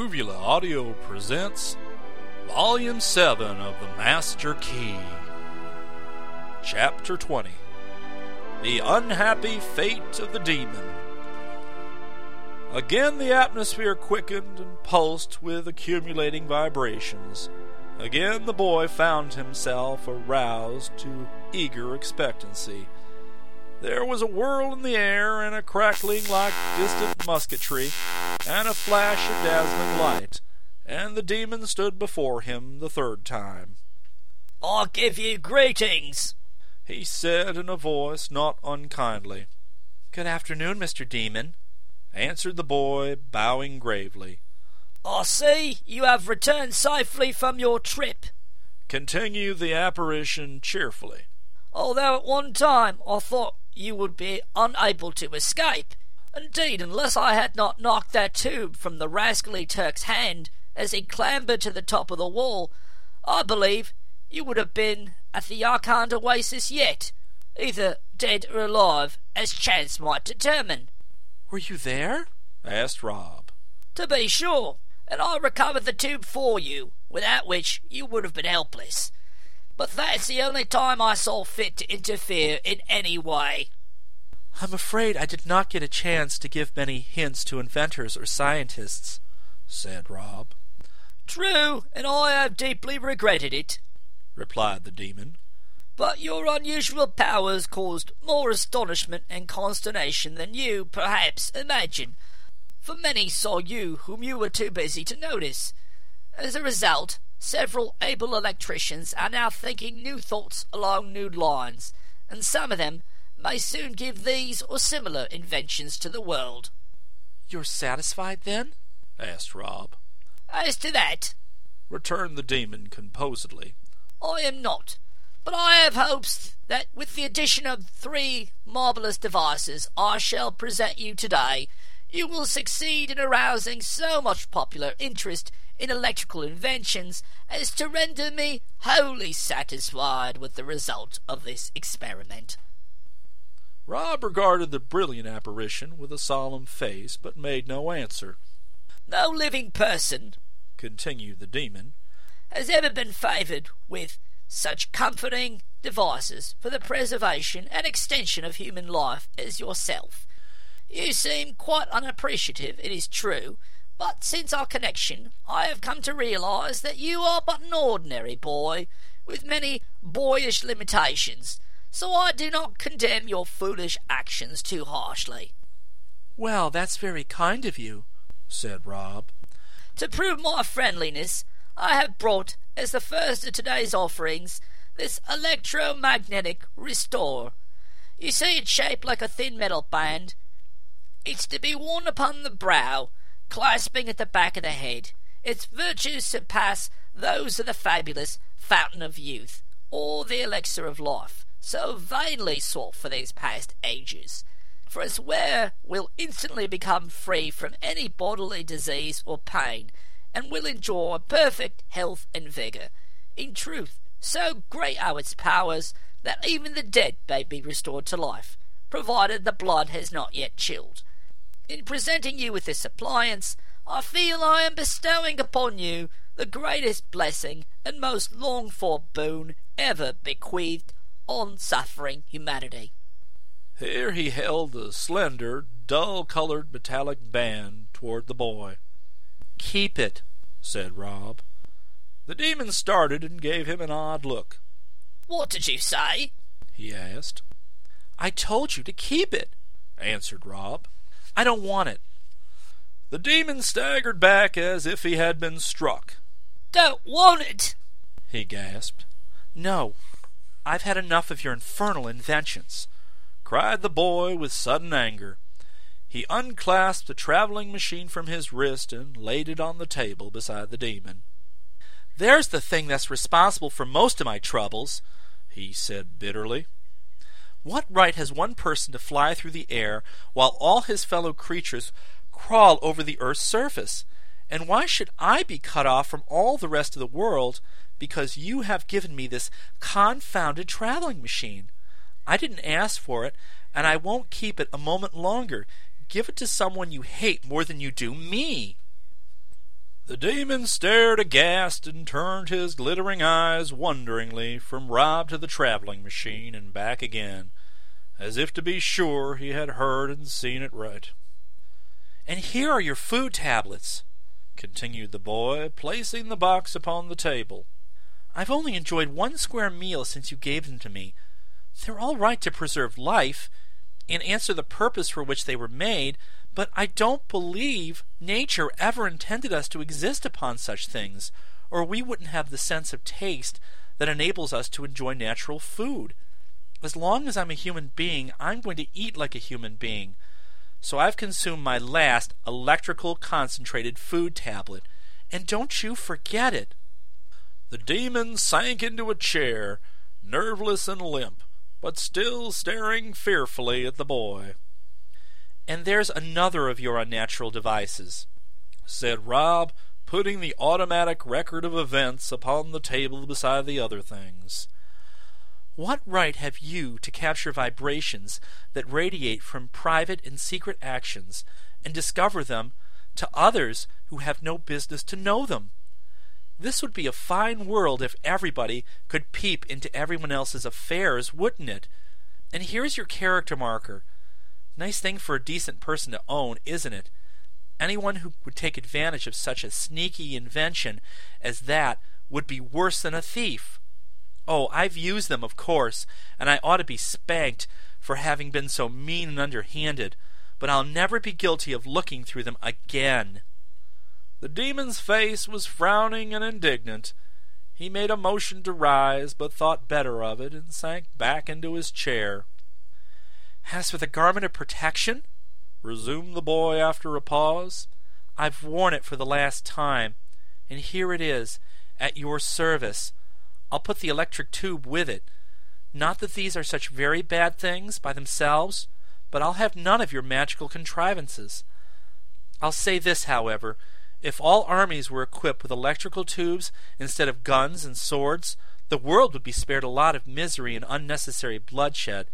Uvula Audio presents Volume 7 of The Master Key. Chapter 20 The Unhappy Fate of the Demon. Again, the atmosphere quickened and pulsed with accumulating vibrations. Again, the boy found himself aroused to eager expectancy. There was a whirl in the air and a crackling like distant musketry, and a flash of dazzling light, and the demon stood before him the third time. I give you greetings, he said in a voice not unkindly. Good afternoon, Mr. Demon, answered the boy, bowing gravely. I see you have returned safely from your trip, continued the apparition cheerfully. Although at one time I thought you would be unable to escape. Indeed, unless I had not knocked that tube from the rascally Turk's hand as he clambered to the top of the wall, I believe you would have been at the Yarkand oasis yet, either dead or alive, as chance might determine. Were you there? asked Rob. To be sure, and I recovered the tube for you, without which you would have been helpless but that's the only time I saw fit to interfere in any way. I'm afraid I did not get a chance to give many hints to inventors or scientists, said Rob. True, and I have deeply regretted it, replied the demon. But your unusual powers caused more astonishment and consternation than you, perhaps, imagine, for many saw you whom you were too busy to notice. As a result, Several able electricians are now thinking new thoughts along new lines, and some of them may soon give these or similar inventions to the world. You're satisfied then? asked Rob. As to that, returned the demon composedly, I am not. But I have hopes that with the addition of three marvellous devices I shall present you today, you will succeed in arousing so much popular interest in electrical inventions as to render me wholly satisfied with the result of this experiment. Rob regarded the brilliant apparition with a solemn face, but made no answer. No living person, continued the demon, has ever been favoured with such comforting devices for the preservation and extension of human life as yourself. You seem quite unappreciative, it is true, but since our connection, I have come to realize that you are but an ordinary boy, with many boyish limitations, so I do not condemn your foolish actions too harshly. Well, that's very kind of you, said Rob. To prove my friendliness, I have brought, as the first of today's offerings, this electromagnetic restore. You see it's shaped like a thin metal band. It's to be worn upon the brow, clasping at the back of the head. Its virtues surpass those of the fabulous fountain of youth, or the elixir of life, so vainly sought for these past ages. For its wearer will instantly become free from any bodily disease or pain, and will enjoy perfect health and vigour. In truth, so great are its powers that even the dead may be restored to life, provided the blood has not yet chilled. In presenting you with this appliance, I feel I am bestowing upon you the greatest blessing and most longed for boon ever bequeathed on suffering humanity. Here he held the slender, dull colored metallic band toward the boy. Keep it, said Rob. The demon started and gave him an odd look. What did you say? he asked. I told you to keep it, answered Rob. I don't want it. The demon staggered back as if he had been struck. Don't want it, he gasped. No, I've had enough of your infernal inventions, cried the boy with sudden anger. He unclasped the traveling machine from his wrist and laid it on the table beside the demon. There's the thing that's responsible for most of my troubles, he said bitterly. What right has one person to fly through the air while all his fellow creatures crawl over the earth's surface? And why should I be cut off from all the rest of the world because you have given me this confounded traveling machine? I didn't ask for it, and I won't keep it a moment longer. Give it to someone you hate more than you do me. The demon stared aghast and turned his glittering eyes wonderingly from Rob to the traveling machine and back again, as if to be sure he had heard and seen it right. And here are your food tablets, continued the boy, placing the box upon the table. I've only enjoyed one square meal since you gave them to me. They're all right to preserve life and answer the purpose for which they were made, but I don't believe nature ever intended us to exist upon such things, or we wouldn't have the sense of taste that enables us to enjoy natural food. As long as I'm a human being, I'm going to eat like a human being. So I've consumed my last electrical concentrated food tablet, and don't you forget it. The demon sank into a chair, nerveless and limp, but still staring fearfully at the boy. And there's another of your unnatural devices, said Rob, putting the automatic record of events upon the table beside the other things. What right have you to capture vibrations that radiate from private and secret actions and discover them to others who have no business to know them? This would be a fine world if everybody could peep into everyone else's affairs, wouldn't it? And here's your character marker. Nice thing for a decent person to own, isn't it? Anyone who would take advantage of such a sneaky invention as that would be worse than a thief. Oh, I've used them, of course, and I ought to be spanked for having been so mean and underhanded, but I'll never be guilty of looking through them again. The demon's face was frowning and indignant. He made a motion to rise, but thought better of it and sank back into his chair. As for the garment of protection, resumed the boy after a pause, I've worn it for the last time, and here it is, at your service. I'll put the electric tube with it. Not that these are such very bad things by themselves, but I'll have none of your magical contrivances. I'll say this, however, if all armies were equipped with electrical tubes instead of guns and swords, the world would be spared a lot of misery and unnecessary bloodshed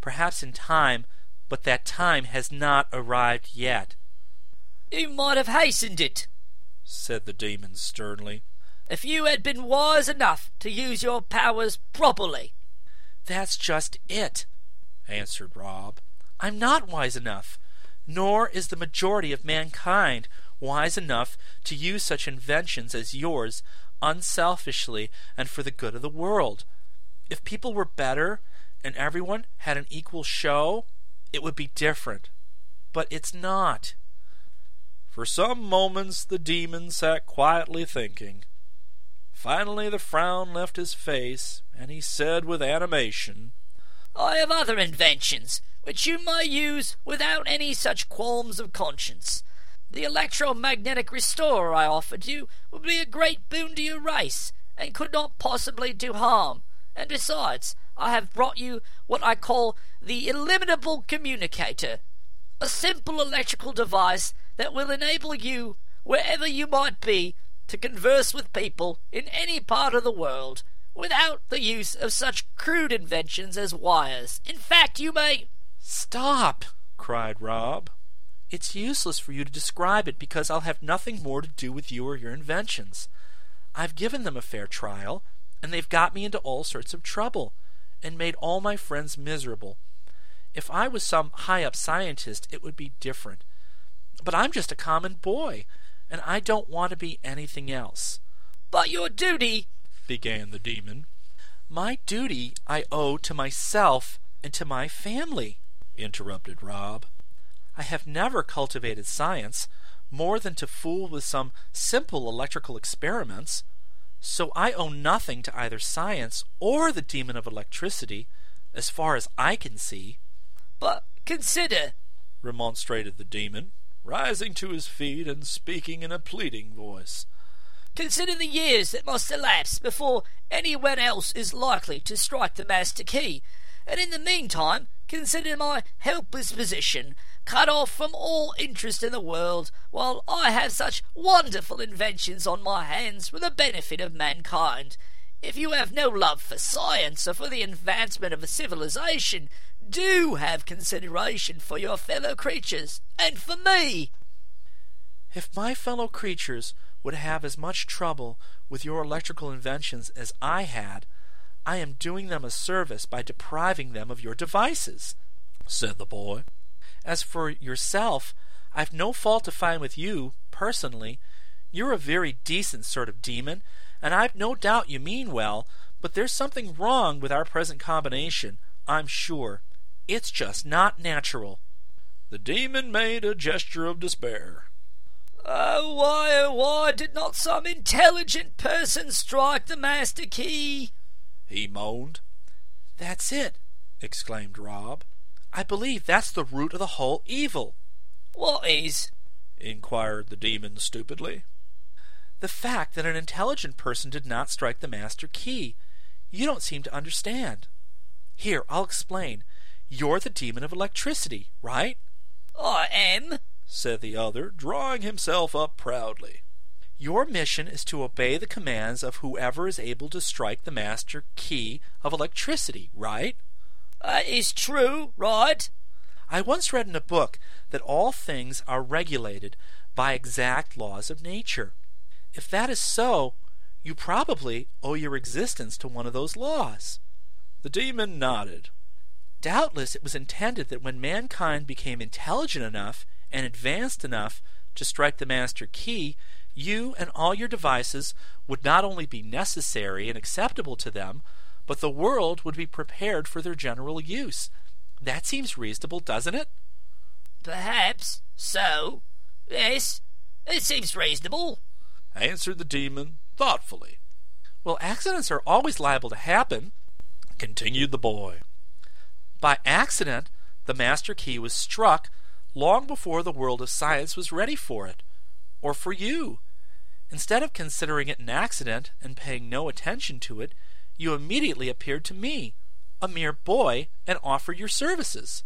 perhaps in time, but that time has not arrived yet. You might have hastened it, said the demon sternly, if you had been wise enough to use your powers properly. That's just it, answered Rob. I'm not wise enough, nor is the majority of mankind wise enough to use such inventions as yours unselfishly and for the good of the world. If people were better and everyone had an equal show, it would be different. But it's not. For some moments the demon sat quietly thinking. Finally the frown left his face, and he said with animation, I have other inventions which you may use without any such qualms of conscience. The electromagnetic restorer I offered you would be a great boon to your race, and could not possibly do harm. And besides, I have brought you what I call the Illimitable Communicator, a simple electrical device that will enable you, wherever you might be, to converse with people in any part of the world without the use of such crude inventions as wires. In fact, you may. Stop! cried Rob. It's useless for you to describe it because I'll have nothing more to do with you or your inventions. I've given them a fair trial, and they've got me into all sorts of trouble and made all my friends miserable. If I was some high up scientist, it would be different. But I'm just a common boy, and I don't want to be anything else. But your duty, began the demon. My duty I owe to myself and to my family, interrupted Rob. I have never cultivated science more than to fool with some simple electrical experiments. So I owe nothing to either science or the demon of electricity, as far as I can see. But consider, remonstrated the demon, rising to his feet and speaking in a pleading voice. Consider the years that must elapse before anyone else is likely to strike the master key, and in the meantime consider my helpless position cut off from all interest in the world, while I have such wonderful inventions on my hands for the benefit of mankind. If you have no love for science or for the advancement of a civilization, do have consideration for your fellow creatures and for me. If my fellow creatures would have as much trouble with your electrical inventions as I had, I am doing them a service by depriving them of your devices, said the boy. As for yourself, I've no fault to find with you, personally. You're a very decent sort of demon, and I've no doubt you mean well, but there's something wrong with our present combination, I'm sure. It's just not natural. The demon made a gesture of despair. Oh, why, oh, why did not some intelligent person strike the master key? He moaned. That's it, exclaimed Rob. I believe that's the root of the whole evil. What is? inquired the demon stupidly. The fact that an intelligent person did not strike the master key. You don't seem to understand. Here, I'll explain. You're the demon of electricity, right? I am, said the other, drawing himself up proudly. Your mission is to obey the commands of whoever is able to strike the master key of electricity, right? That is true, right? I once read in a book that all things are regulated by exact laws of nature. If that is so, you probably owe your existence to one of those laws. The demon nodded. Doubtless it was intended that when mankind became intelligent enough and advanced enough to strike the master key, you and all your devices would not only be necessary and acceptable to them, but the world would be prepared for their general use. That seems reasonable, doesn't it? Perhaps so. Yes, it seems reasonable, answered the demon thoughtfully. Well, accidents are always liable to happen, continued the boy. By accident, the master key was struck long before the world of science was ready for it, or for you. Instead of considering it an accident and paying no attention to it, you immediately appeared to me, a mere boy, and offered your services.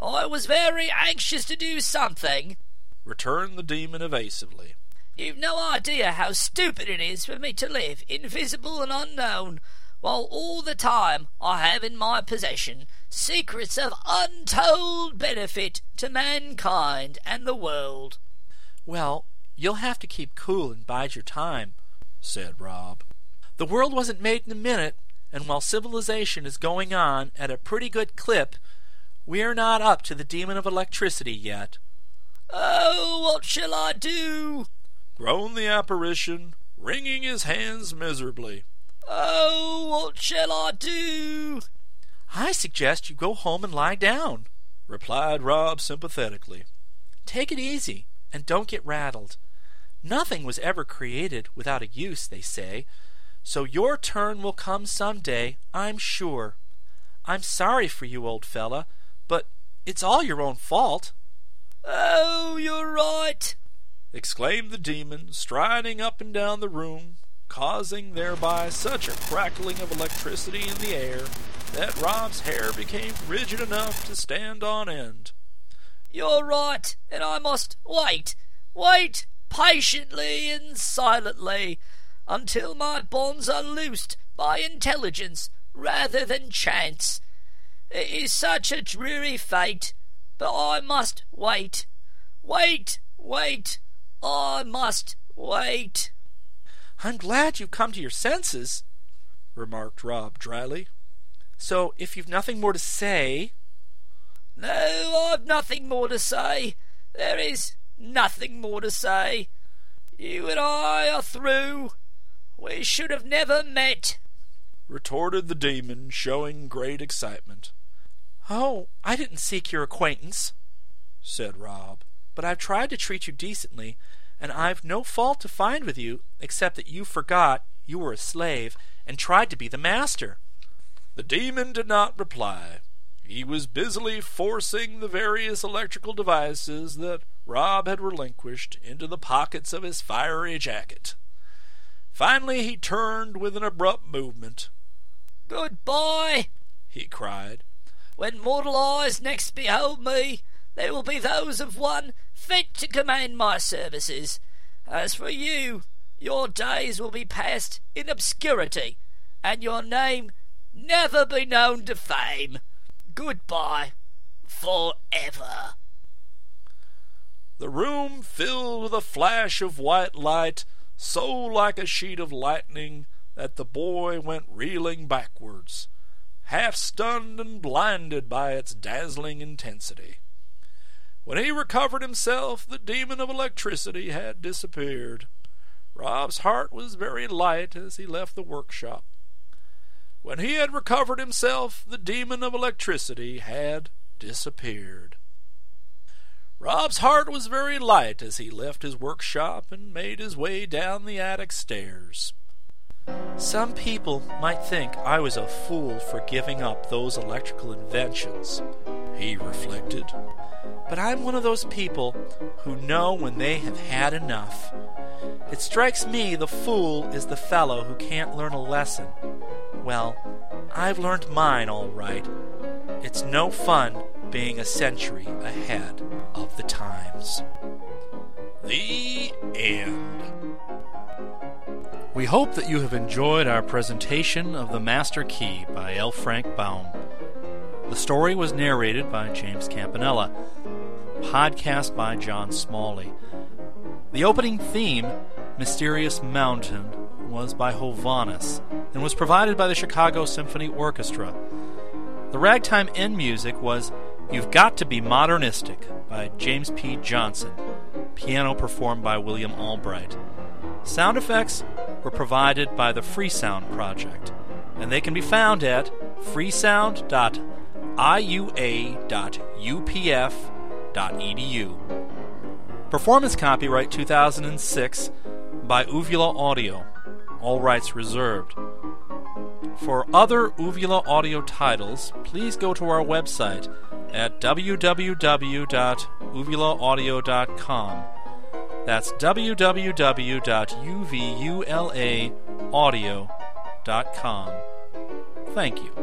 I was very anxious to do something, returned the demon evasively. You've no idea how stupid it is for me to live invisible and unknown, while all the time I have in my possession secrets of untold benefit to mankind and the world. Well, you'll have to keep cool and bide your time, said Rob. The world wasn't made in a minute, and while civilization is going on at a pretty good clip, we're not up to the demon of electricity yet. Oh, what shall I do? groaned the apparition, wringing his hands miserably. What shall I do? I suggest you go home and lie down, replied Rob sympathetically. Take it easy, and don't get rattled. Nothing was ever created without a use, they say, so your turn will come some day, I'm sure. I'm sorry for you, old fella, but it's all your own fault. Oh, you're right, exclaimed the demon, striding up and down the room, causing thereby such a crackling of electricity in the air that Rob's hair became rigid enough to stand on end. You're right, and I must wait, wait patiently and silently until my bonds are loosed by intelligence rather than chance. It is such a dreary fate, but I must wait, wait, wait I must wait. I'm glad you've come to your senses, remarked Rob dryly. So, if you've nothing more to say. No, I've nothing more to say. There is nothing more to say. You and I are through. We should have never met, retorted the demon, showing great excitement. Oh, I didn't seek your acquaintance, said Rob but I've tried to treat you decently, and I've no fault to find with you except that you forgot you were a slave and tried to be the master. The demon did not reply. He was busily forcing the various electrical devices that Rob had relinquished into the pockets of his fiery jacket. Finally, he turned with an abrupt movement. Good boy! he cried. When mortal eyes next behold me, they will be those of one fit to command my services. As for you, your days will be passed in obscurity, and your name never be known to fame. Goodbye, forever. the room filled with a flash of white light, so like a sheet of lightning that the boy went reeling backwards, half stunned and blinded by its dazzling intensity. When he recovered himself, the demon of electricity had disappeared. Rob's heart was very light as he left the workshop. When he had recovered himself, the demon of electricity had disappeared. Rob's heart was very light as he left his workshop and made his way down the attic stairs. Some people might think I was a fool for giving up those electrical inventions, he reflected. But I'm one of those people who know when they have had enough. It strikes me the fool is the fellow who can't learn a lesson. Well, I've learned mine all right. It's no fun being a century ahead of the times. The end. We hope that you have enjoyed our presentation of The Master Key by L. Frank Baum. The story was narrated by James Campanella, podcast by John Smalley. The opening theme, Mysterious Mountain, was by Hovhaness and was provided by the Chicago Symphony Orchestra. The ragtime end music was You've Got to Be Modernistic by James P. Johnson, piano performed by William Albright. Sound effects were provided by the Freesound Project, and they can be found at freesound.iua.upf.edu. Performance copyright 2006 by Uvula Audio. All rights reserved. For other Uvula Audio titles, please go to our website at www.uvulaaudio.com. That's www.uvulaaudio.com. Thank you.